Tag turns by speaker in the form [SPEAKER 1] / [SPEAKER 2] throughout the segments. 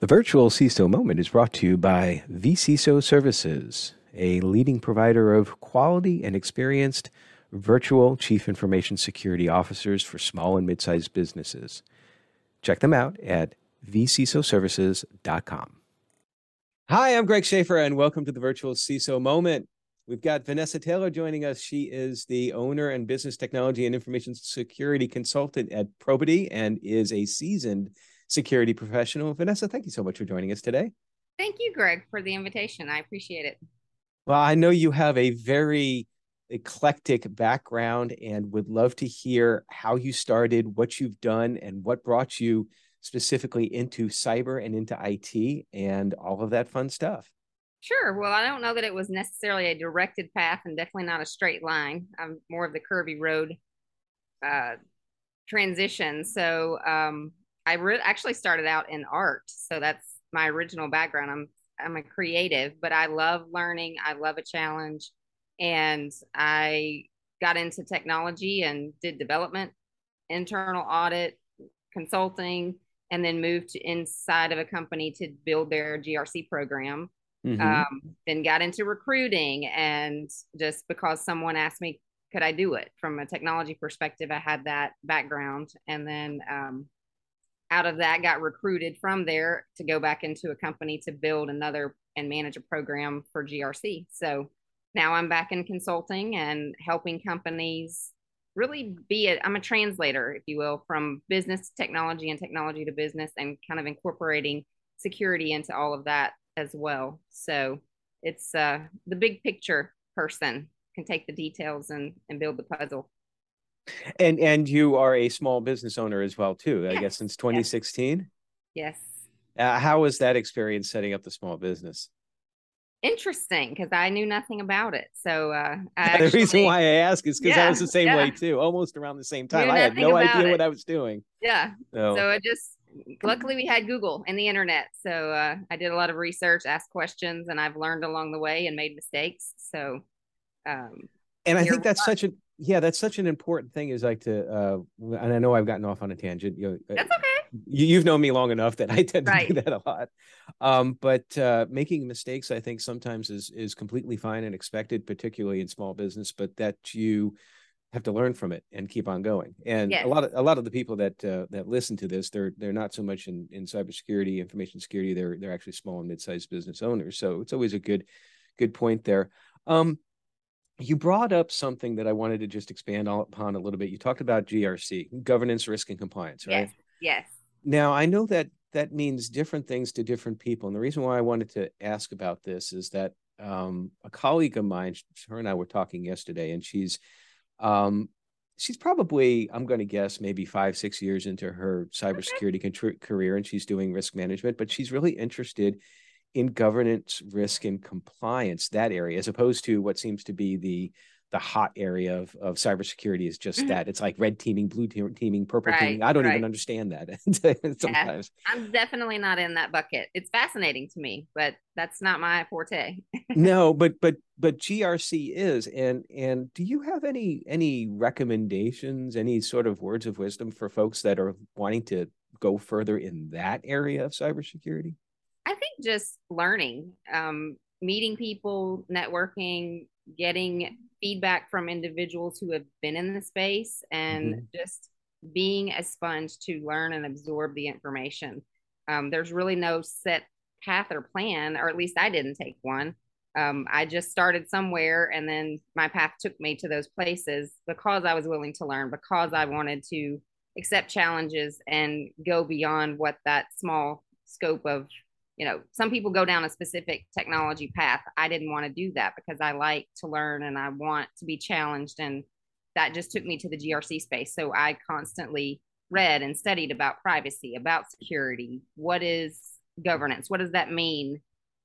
[SPEAKER 1] The virtual CISO moment is brought to you by vCISO Services, a leading provider of quality and experienced virtual chief information security officers for small and mid-sized businesses. Check them out at vcisoservices.com. Hi, I'm Greg Schaefer, and welcome to the virtual CISO moment. We've got Vanessa Taylor joining us. She is the owner and business technology and information security consultant at Probity and is a seasoned security professional. Vanessa, thank you so much for joining us today.
[SPEAKER 2] Thank you, Greg, for the invitation. I appreciate it.
[SPEAKER 1] Well, I know you have a very eclectic background and would love to hear how you started, what you've done, and what brought you specifically into cyber and into IT and all of that fun stuff.
[SPEAKER 2] Sure. Well, I don't know that it was necessarily a directed path and definitely not a straight line. I'm more of the curvy road uh, transition. So um, I re- actually started out in art, so that's my original background. I'm I'm a creative, but I love learning. I love a challenge, and I got into technology and did development, internal audit, consulting, and then moved to inside of a company to build their GRC program. Mm-hmm. Um, then got into recruiting, and just because someone asked me, could I do it from a technology perspective? I had that background, and then um, out of that got recruited from there to go back into a company to build another and manage a program for GRC. So now I'm back in consulting and helping companies really be it. I'm a translator, if you will, from business to technology and technology to business and kind of incorporating security into all of that as well. So it's uh, the big picture person can take the details and, and build the puzzle.
[SPEAKER 1] And and you are a small business owner as well too. Yes. I guess since 2016.
[SPEAKER 2] Yes.
[SPEAKER 1] Uh, how was that experience setting up the small business?
[SPEAKER 2] Interesting, because I knew nothing about it. So uh,
[SPEAKER 1] actually, the reason why I ask is because yeah, I was the same yeah. way too, almost around the same time. I had no idea it. what I was doing.
[SPEAKER 2] Yeah. So, so it just luckily we had Google and the internet. So uh, I did a lot of research, asked questions, and I've learned along the way and made mistakes. So
[SPEAKER 1] um, and I think that's such a yeah, that's such an important thing. Is like to, uh, and I know I've gotten off on a tangent. You know,
[SPEAKER 2] uh, that's okay.
[SPEAKER 1] You, have known me long enough that I tend to do that a lot. Um, but uh, making mistakes, I think sometimes is is completely fine and expected, particularly in small business. But that you have to learn from it and keep on going. And yes. a lot of a lot of the people that uh, that listen to this, they're they're not so much in in cybersecurity, information security. They're they're actually small and mid sized business owners. So it's always a good good point there. Um, you brought up something that I wanted to just expand upon a little bit. You talked about GRC, governance, risk, and compliance, right?
[SPEAKER 2] Yes. yes.
[SPEAKER 1] Now, I know that that means different things to different people. And the reason why I wanted to ask about this is that um, a colleague of mine, her and I were talking yesterday, and she's um, she's probably, I'm going to guess, maybe five, six years into her cybersecurity okay. career, and she's doing risk management, but she's really interested in governance, risk, and compliance, that area, as opposed to what seems to be the the hot area of, of cybersecurity is just mm-hmm. that. It's like red teaming, blue teaming, purple right, teaming. I don't right. even understand that sometimes.
[SPEAKER 2] Yeah, I'm definitely not in that bucket. It's fascinating to me, but that's not my forte.
[SPEAKER 1] no, but but but GRC is. And and do you have any any recommendations, any sort of words of wisdom for folks that are wanting to go further in that area of cybersecurity?
[SPEAKER 2] Just learning, um, meeting people, networking, getting feedback from individuals who have been in the space, and mm-hmm. just being a sponge to learn and absorb the information. Um, there's really no set path or plan, or at least I didn't take one. Um, I just started somewhere, and then my path took me to those places because I was willing to learn, because I wanted to accept challenges and go beyond what that small scope of you know, some people go down a specific technology path. I didn't want to do that because I like to learn and I want to be challenged. And that just took me to the GRC space. So I constantly read and studied about privacy, about security. What is governance? What does that mean?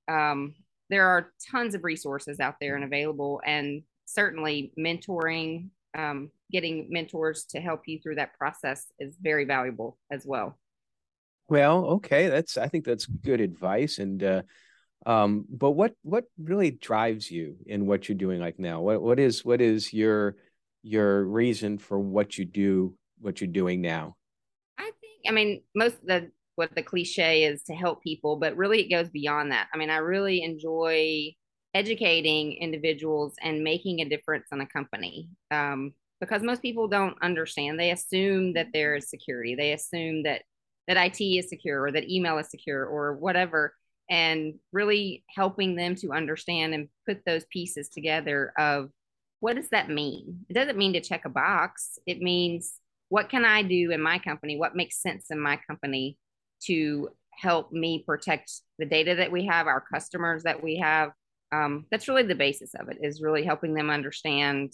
[SPEAKER 2] Um, there are tons of resources out there and available, and certainly mentoring, um, getting mentors to help you through that process is very valuable as well.
[SPEAKER 1] Well, okay, that's I think that's good advice. And uh, um, but what what really drives you in what you're doing like now? What what is what is your your reason for what you do, what you're doing now?
[SPEAKER 2] I think I mean most of the what the cliche is to help people, but really it goes beyond that. I mean, I really enjoy educating individuals and making a difference in a company um, because most people don't understand. They assume that there is security. They assume that that IT is secure or that email is secure or whatever, and really helping them to understand and put those pieces together of what does that mean? It doesn't mean to check a box. It means what can I do in my company? What makes sense in my company to help me protect the data that we have, our customers that we have. Um, that's really the basis of it is really helping them understand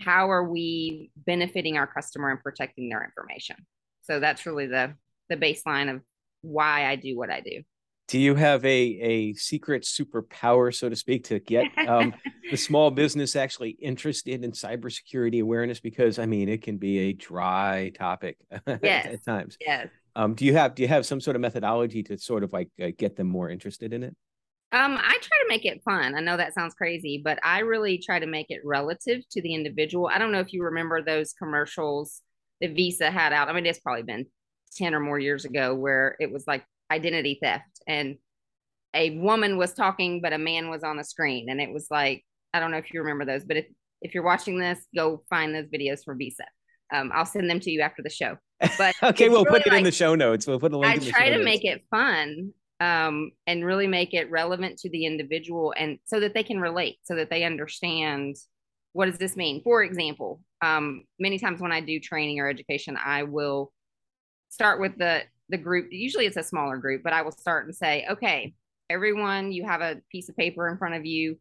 [SPEAKER 2] how are we benefiting our customer and protecting their information. So that's really the the baseline of why I do what I do.
[SPEAKER 1] Do you have a a secret superpower, so to speak, to get um, the small business actually interested in cybersecurity awareness? Because I mean, it can be a dry topic
[SPEAKER 2] yes.
[SPEAKER 1] at times.
[SPEAKER 2] Yes.
[SPEAKER 1] Um, do you have do you have some sort of methodology to sort of like uh, get them more interested in it?
[SPEAKER 2] Um, I try to make it fun. I know that sounds crazy, but I really try to make it relative to the individual. I don't know if you remember those commercials that Visa had out. I mean, it's probably been 10 or more years ago where it was like identity theft and a woman was talking, but a man was on the screen. And it was like, I don't know if you remember those, but if, if you're watching this, go find those videos for Visa. Um, I'll send them to you after the show. But
[SPEAKER 1] okay, we'll really put it like, in the show notes. We'll put a link.
[SPEAKER 2] I try to notes. make it fun um, and really make it relevant to the individual, and so that they can relate, so that they understand what does this mean. For example, um, many times when I do training or education, I will start with the the group. Usually, it's a smaller group, but I will start and say, okay, everyone, you have a piece of paper in front of you.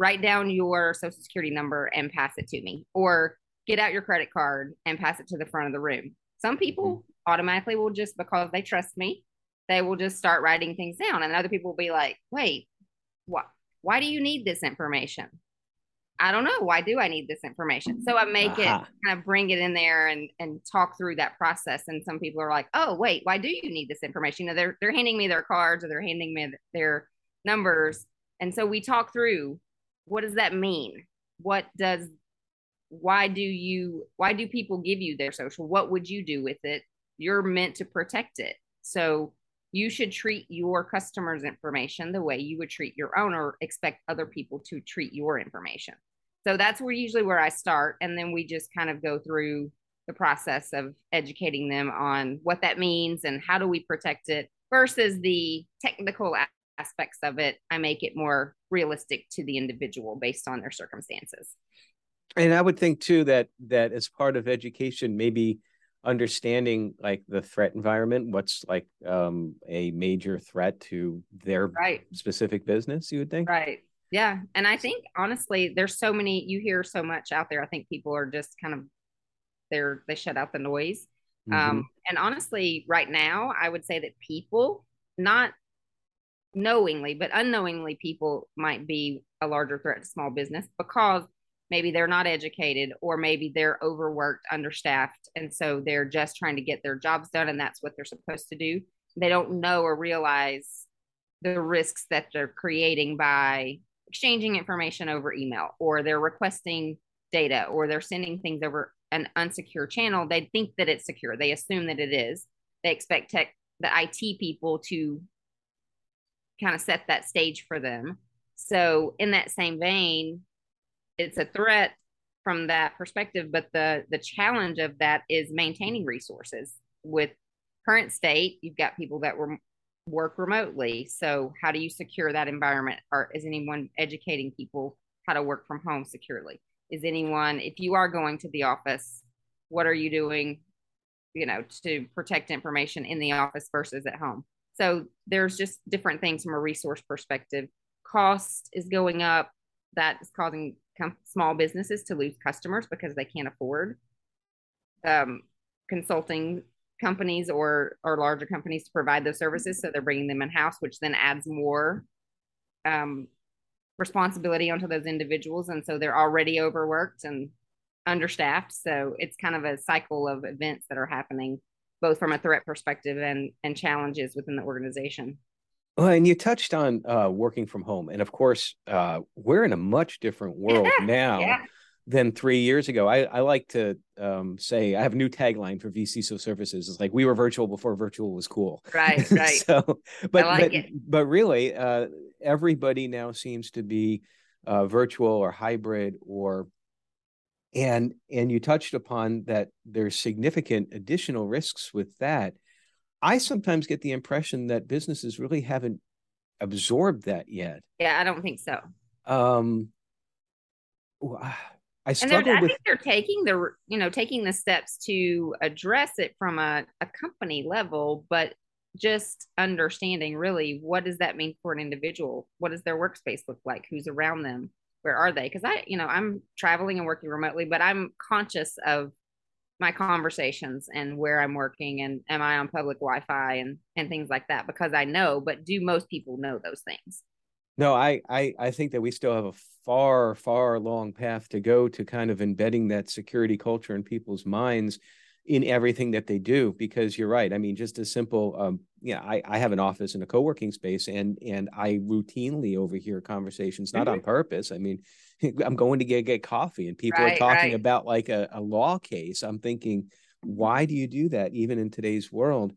[SPEAKER 2] Write down your social security number and pass it to me, or get out your credit card and pass it to the front of the room. Some people mm-hmm. automatically will just because they trust me, they will just start writing things down. And other people will be like, wait, what why do you need this information? I don't know. Why do I need this information? So I make uh-huh. it kind of bring it in there and and talk through that process. And some people are like, oh, wait, why do you need this information? You know, they're they're handing me their cards or they're handing me their numbers. And so we talk through what does that mean? What does why do you why do people give you their social what would you do with it you're meant to protect it so you should treat your customers information the way you would treat your own or expect other people to treat your information. So that's where usually where i start and then we just kind of go through the process of educating them on what that means and how do we protect it versus the technical aspects of it. I make it more realistic to the individual based on their circumstances.
[SPEAKER 1] And i would think too that that as part of education maybe understanding like the threat environment what's like um a major threat to their
[SPEAKER 2] right.
[SPEAKER 1] specific business you would think
[SPEAKER 2] right yeah and i think honestly there's so many you hear so much out there i think people are just kind of they're they shut out the noise mm-hmm. um and honestly right now i would say that people not knowingly but unknowingly people might be a larger threat to small business because maybe they're not educated or maybe they're overworked understaffed and so they're just trying to get their jobs done and that's what they're supposed to do. They don't know or realize the risks that they're creating by exchanging information over email or they're requesting data or they're sending things over an unsecure channel. They think that it's secure. They assume that it is. They expect tech the IT people to kind of set that stage for them. So in that same vein it's a threat from that perspective but the the challenge of that is maintaining resources. With current state you've got people that were work remotely. So how do you secure that environment? Or is anyone educating people how to work from home securely? Is anyone if you are going to the office what are you doing you know to protect information in the office versus at home? So there's just different things from a resource perspective. Cost is going up. That is causing com- small businesses to lose customers because they can't afford um, consulting companies or or larger companies to provide those services. So they're bringing them in house which then adds more um, responsibility onto those individuals. And so they're already overworked and understaffed. So it's kind of a cycle of events that are happening both from a threat perspective and and challenges within the organization
[SPEAKER 1] well, and you touched on uh, working from home, and of course, uh, we're in a much different world now
[SPEAKER 2] yeah.
[SPEAKER 1] than three years ago. I, I like to um, say I have a new tagline for vCISO services. It's like we were virtual before virtual was cool.
[SPEAKER 2] Right, right.
[SPEAKER 1] so, but like but, but really, uh, everybody now seems to be uh, virtual or hybrid or and and you touched upon that there's significant additional risks with that. I sometimes get the impression that businesses really haven't absorbed that yet.
[SPEAKER 2] Yeah, I don't think so.
[SPEAKER 1] Um, I
[SPEAKER 2] struggle
[SPEAKER 1] I
[SPEAKER 2] with. think they're taking the you know taking the steps to address it from a, a company level, but just understanding really what does that mean for an individual? What does their workspace look like? Who's around them? Where are they? Because I you know I'm traveling and working remotely, but I'm conscious of my conversations and where I'm working and am I on public Wi-Fi and and things like that because I know. But do most people know those things?
[SPEAKER 1] No, I, I I think that we still have a far, far long path to go to kind of embedding that security culture in people's minds in everything that they do. Because you're right. I mean, just a simple, um, yeah, I, I have an office in a co-working space, and and I routinely overhear conversations, not mm-hmm. on purpose. I mean, I'm going to get get coffee, and people right, are talking right. about like a, a law case. I'm thinking, why do you do that, even in today's world?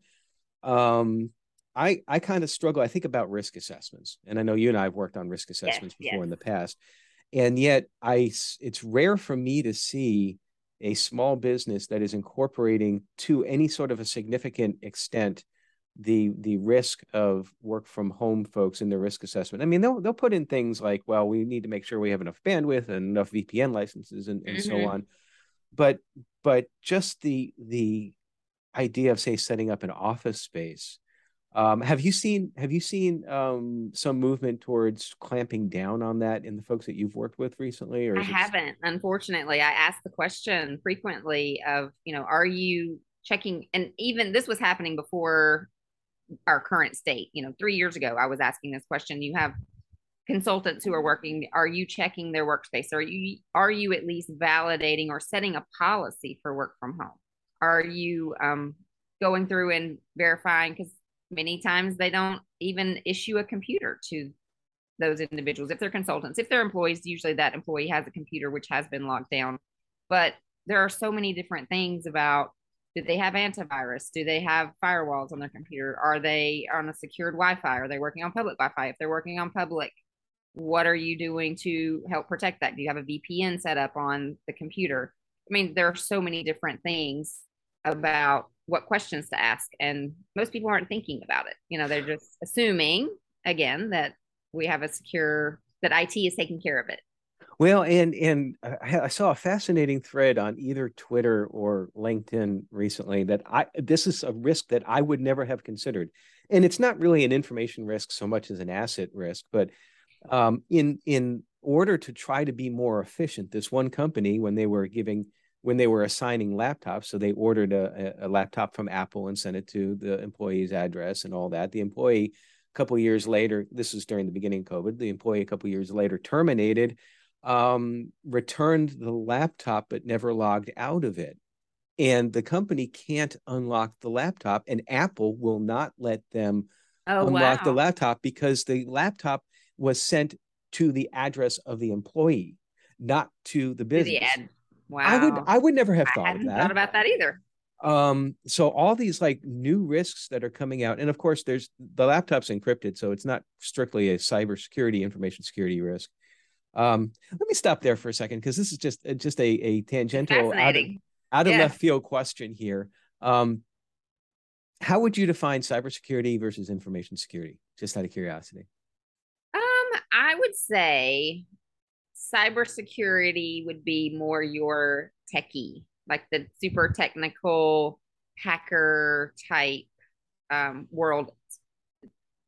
[SPEAKER 1] Um, I I kind of struggle. I think about risk assessments, and I know you and I have worked on risk assessments yes, before yes. in the past, and yet I it's rare for me to see a small business that is incorporating to any sort of a significant extent the the risk of work from home folks in their risk assessment. I mean, they'll they'll put in things like, well, we need to make sure we have enough bandwidth and enough VPN licenses and, and mm-hmm. so on. But but just the the idea of say setting up an office space um, have you seen have you seen um, some movement towards clamping down on that in the folks that you've worked with recently?
[SPEAKER 2] Or I haven't, it... unfortunately. I ask the question frequently of, you know, are you checking? And even this was happening before our current state. You know, three years ago, I was asking this question. You have consultants who are working. Are you checking their workspace? Are you are you at least validating or setting a policy for work from home? Are you um, going through and verifying because many times they don't even issue a computer to those individuals. If they're consultants if they're employees usually that employee has a computer which has been locked down. But there are so many different things about do they have antivirus? Do they have firewalls on their computer? Are they on a secured wi-fi? Are they working on public wi-fi? If they're working on public what are you doing to help protect that? Do you have a vpn set up on the computer? I mean there are so many different things about what questions to ask and most people aren't thinking about it. You know they're just assuming again that we have a secure that it is taking care of it.
[SPEAKER 1] Well and and i saw a fascinating thread on either twitter or linkedin recently that i this is a risk that i would never have considered. And it's not really an information risk so much as an asset risk but um, in in order to try to be more efficient this one company when they were giving when they were assigning laptops. So they ordered a, a laptop from Apple and sent it to the employee's address and all that. The employee, a couple years later, this was during the beginning of COVID. The employee, a couple years later, terminated, um, returned the laptop but never logged out of it. And the company can't unlock the laptop, and Apple will not let them oh, unlock wow. the laptop because the laptop was sent to the address of the employee, not to the business. To the ad-
[SPEAKER 2] Wow. I
[SPEAKER 1] would I would never have thought
[SPEAKER 2] I
[SPEAKER 1] hadn't
[SPEAKER 2] of that. Thought about that either.
[SPEAKER 1] Um, so all these like new risks that are coming out, and of course, there's the laptop's encrypted, so it's not strictly a cybersecurity information security risk. Um, let me stop there for a second because this is just uh, just a a tangential out of, out of yeah. left field question here. Um, how would you define cybersecurity versus information security? Just out of curiosity.
[SPEAKER 2] Um, I would say cybersecurity would be more your techie, like the super technical hacker type um, world.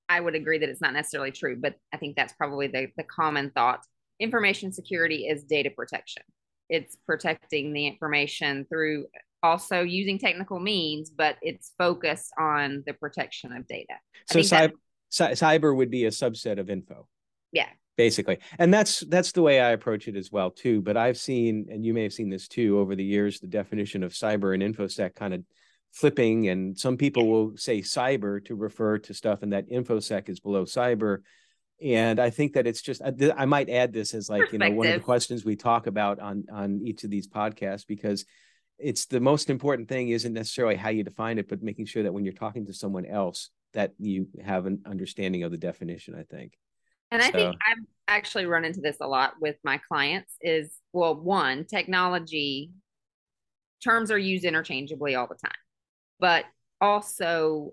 [SPEAKER 2] I would agree that it's not necessarily true, but I think that's probably the, the common thought. Information security is data protection. It's protecting the information through also using technical means, but it's focused on the protection of data.
[SPEAKER 1] So cyber, cyber would be a subset of info.
[SPEAKER 2] Yeah,
[SPEAKER 1] basically and that's that's the way i approach it as well too but i've seen and you may have seen this too over the years the definition of cyber and infosec kind of flipping and some people will say cyber to refer to stuff and that infosec is below cyber and I think that it's just uh, I might add this as like you know one of the questions we talk about on on each of these podcasts because it's the most important thing isn't necessarily how you define it, but making sure that when you're talking to someone else that you have an understanding of the definition. I think.
[SPEAKER 2] And I so. think I've actually run into this a lot with my clients. Is well, one technology terms are used interchangeably all the time, but also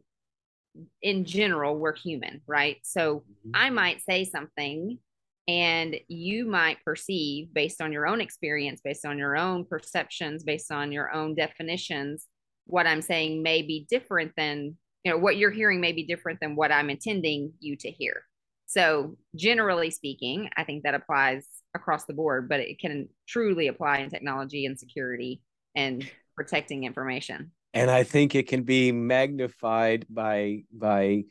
[SPEAKER 2] in general, we're human, right? So mm-hmm. I might say something and you might perceive based on your own experience, based on your own perceptions, based on your own definitions, what I'm saying may be different than, you know, what you're hearing may be different than what I'm intending you to hear. So, generally speaking, I think that applies across the board, but it can truly apply in technology and security and protecting information.
[SPEAKER 1] And i think it can be magnified by by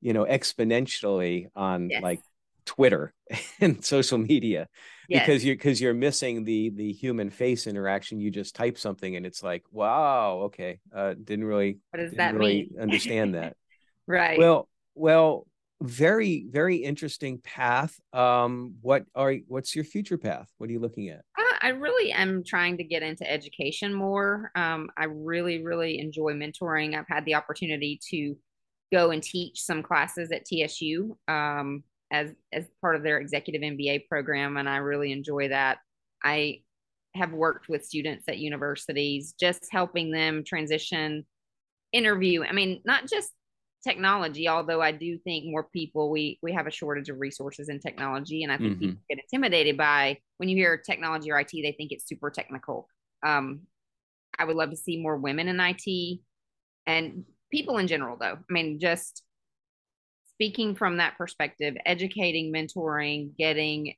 [SPEAKER 1] you know exponentially on yes. like twitter and social media. Yes. because you're because you're missing the the human face interaction. You just type something and it's like wow okay uh didn't really
[SPEAKER 2] what does that really
[SPEAKER 1] mean? understand that.
[SPEAKER 2] Right.
[SPEAKER 1] Well well very very interesting path um what are what's your future path? What are you looking at?
[SPEAKER 2] Uh, i really am trying to get into education more um i really really enjoy mentoring i've had the opportunity to go and teach some classes at tsu um as as part of their executive mba program and i really enjoy that. I have worked with students at universities just helping them transition interview i mean not just technology although i do think more people we we have a shortage of resources in technology and i think mm-hmm. people get intimidated by when you hear technology or it they think it's super technical um i would love to see more women in it and people in general though i mean just speaking from that perspective educating mentoring getting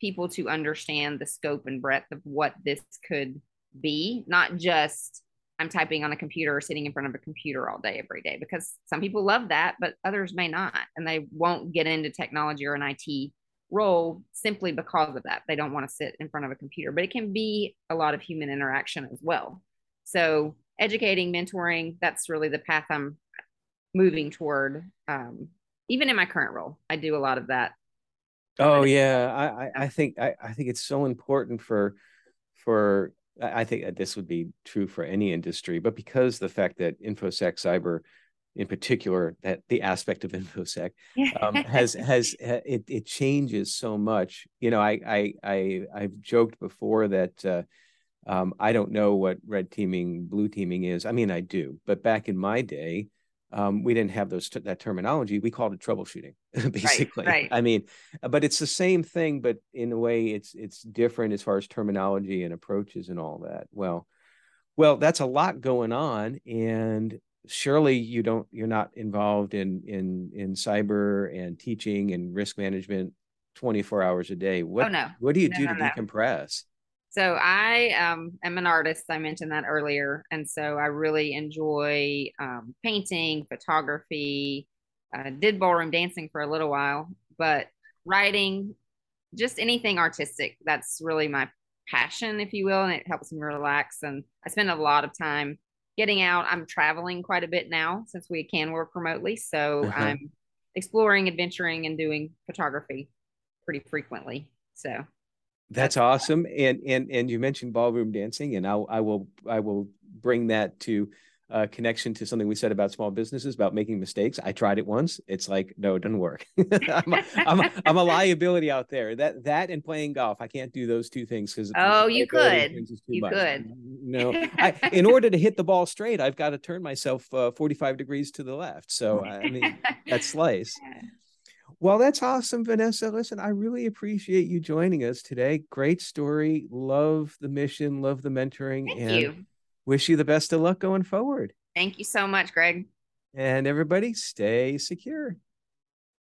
[SPEAKER 2] people to understand the scope and breadth of what this could be not just I'm typing on a computer or sitting in front of a computer all day, every day, because some people love that, but others may not. And they won't get into technology or an IT role simply because of that. They don't want to sit in front of a computer, but it can be a lot of human interaction as well. So, educating, mentoring, that's really the path I'm moving toward. Um, even in my current role, I do a lot of that.
[SPEAKER 1] Oh yeah, I I think I, I think it's so important for for I think that this would be true for any industry, but because the fact that infosec cyber, in particular, that the aspect of infosec um, has has it it changes so much. You know, I I I I've joked before that. Uh, um, I don't know what red teaming, blue teaming is. I mean, I do, but back in my day, um, we didn't have those that terminology. We called it troubleshooting, basically.
[SPEAKER 2] Right, right. I
[SPEAKER 1] mean, but it's the same thing, but in a way, it's it's different as far as terminology and approaches and all that. Well, well, that's a lot going on, and surely you don't you're not involved in in in cyber and teaching and risk management 24 hours a day. What
[SPEAKER 2] oh, no.
[SPEAKER 1] what do you
[SPEAKER 2] no,
[SPEAKER 1] do
[SPEAKER 2] no,
[SPEAKER 1] to decompress?
[SPEAKER 2] So I um, am an artist. I mentioned that earlier, and so I really enjoy um, painting, photography. Uh, did ballroom dancing for a little while, but writing, just anything artistic. That's really my passion, if you will, and it helps me relax. And I spend a lot of time getting out. I'm traveling quite a bit now since we can work remotely, so uh-huh. I'm exploring, adventuring, and doing photography pretty frequently. So
[SPEAKER 1] that's awesome. And and and you mentioned ballroom dancing, and I I will I will bring that to uh, connection to something we said about small businesses about making mistakes. I tried it once. It's like no, it doesn't work. I'm, a, I'm, a, I'm a liability out there. That that and playing golf, I can't do those two things because
[SPEAKER 2] oh, you could, you much. could.
[SPEAKER 1] No, I, in order to hit the ball straight, I've got to turn myself uh, 45 degrees to the left. So I mean, that slice. Well, that's awesome, Vanessa. Listen, I really appreciate you joining us today. Great story. Love the mission, love the mentoring,
[SPEAKER 2] Thank
[SPEAKER 1] and
[SPEAKER 2] you.
[SPEAKER 1] wish you the best of luck going forward.
[SPEAKER 2] Thank you so much, Greg.
[SPEAKER 1] And everybody, stay secure.